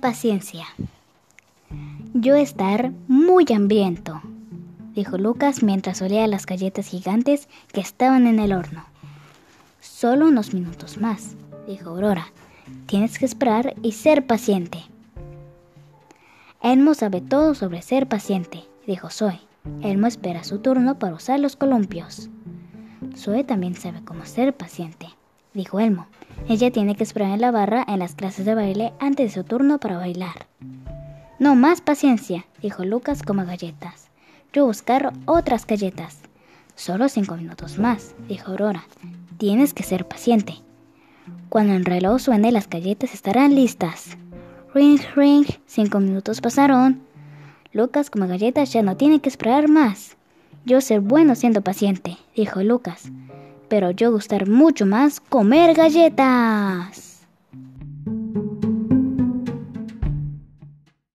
paciencia. Yo estar muy hambriento, dijo Lucas mientras olía las galletas gigantes que estaban en el horno. Solo unos minutos más, dijo Aurora. Tienes que esperar y ser paciente. Elmo sabe todo sobre ser paciente, dijo Zoe. Elmo espera su turno para usar los columpios. Zoe también sabe cómo ser paciente, dijo Elmo. Ella tiene que esperar en la barra en las clases de baile antes de su turno para bailar. No más paciencia, dijo Lucas como galletas. Yo buscar otras galletas. Solo cinco minutos más, dijo Aurora. Tienes que ser paciente. Cuando el reloj suene, las galletas estarán listas. Ring, ring, cinco minutos pasaron. Lucas como galletas ya no tiene que esperar más. Yo ser bueno siendo paciente, dijo Lucas. Pero yo gustar mucho más comer galletas.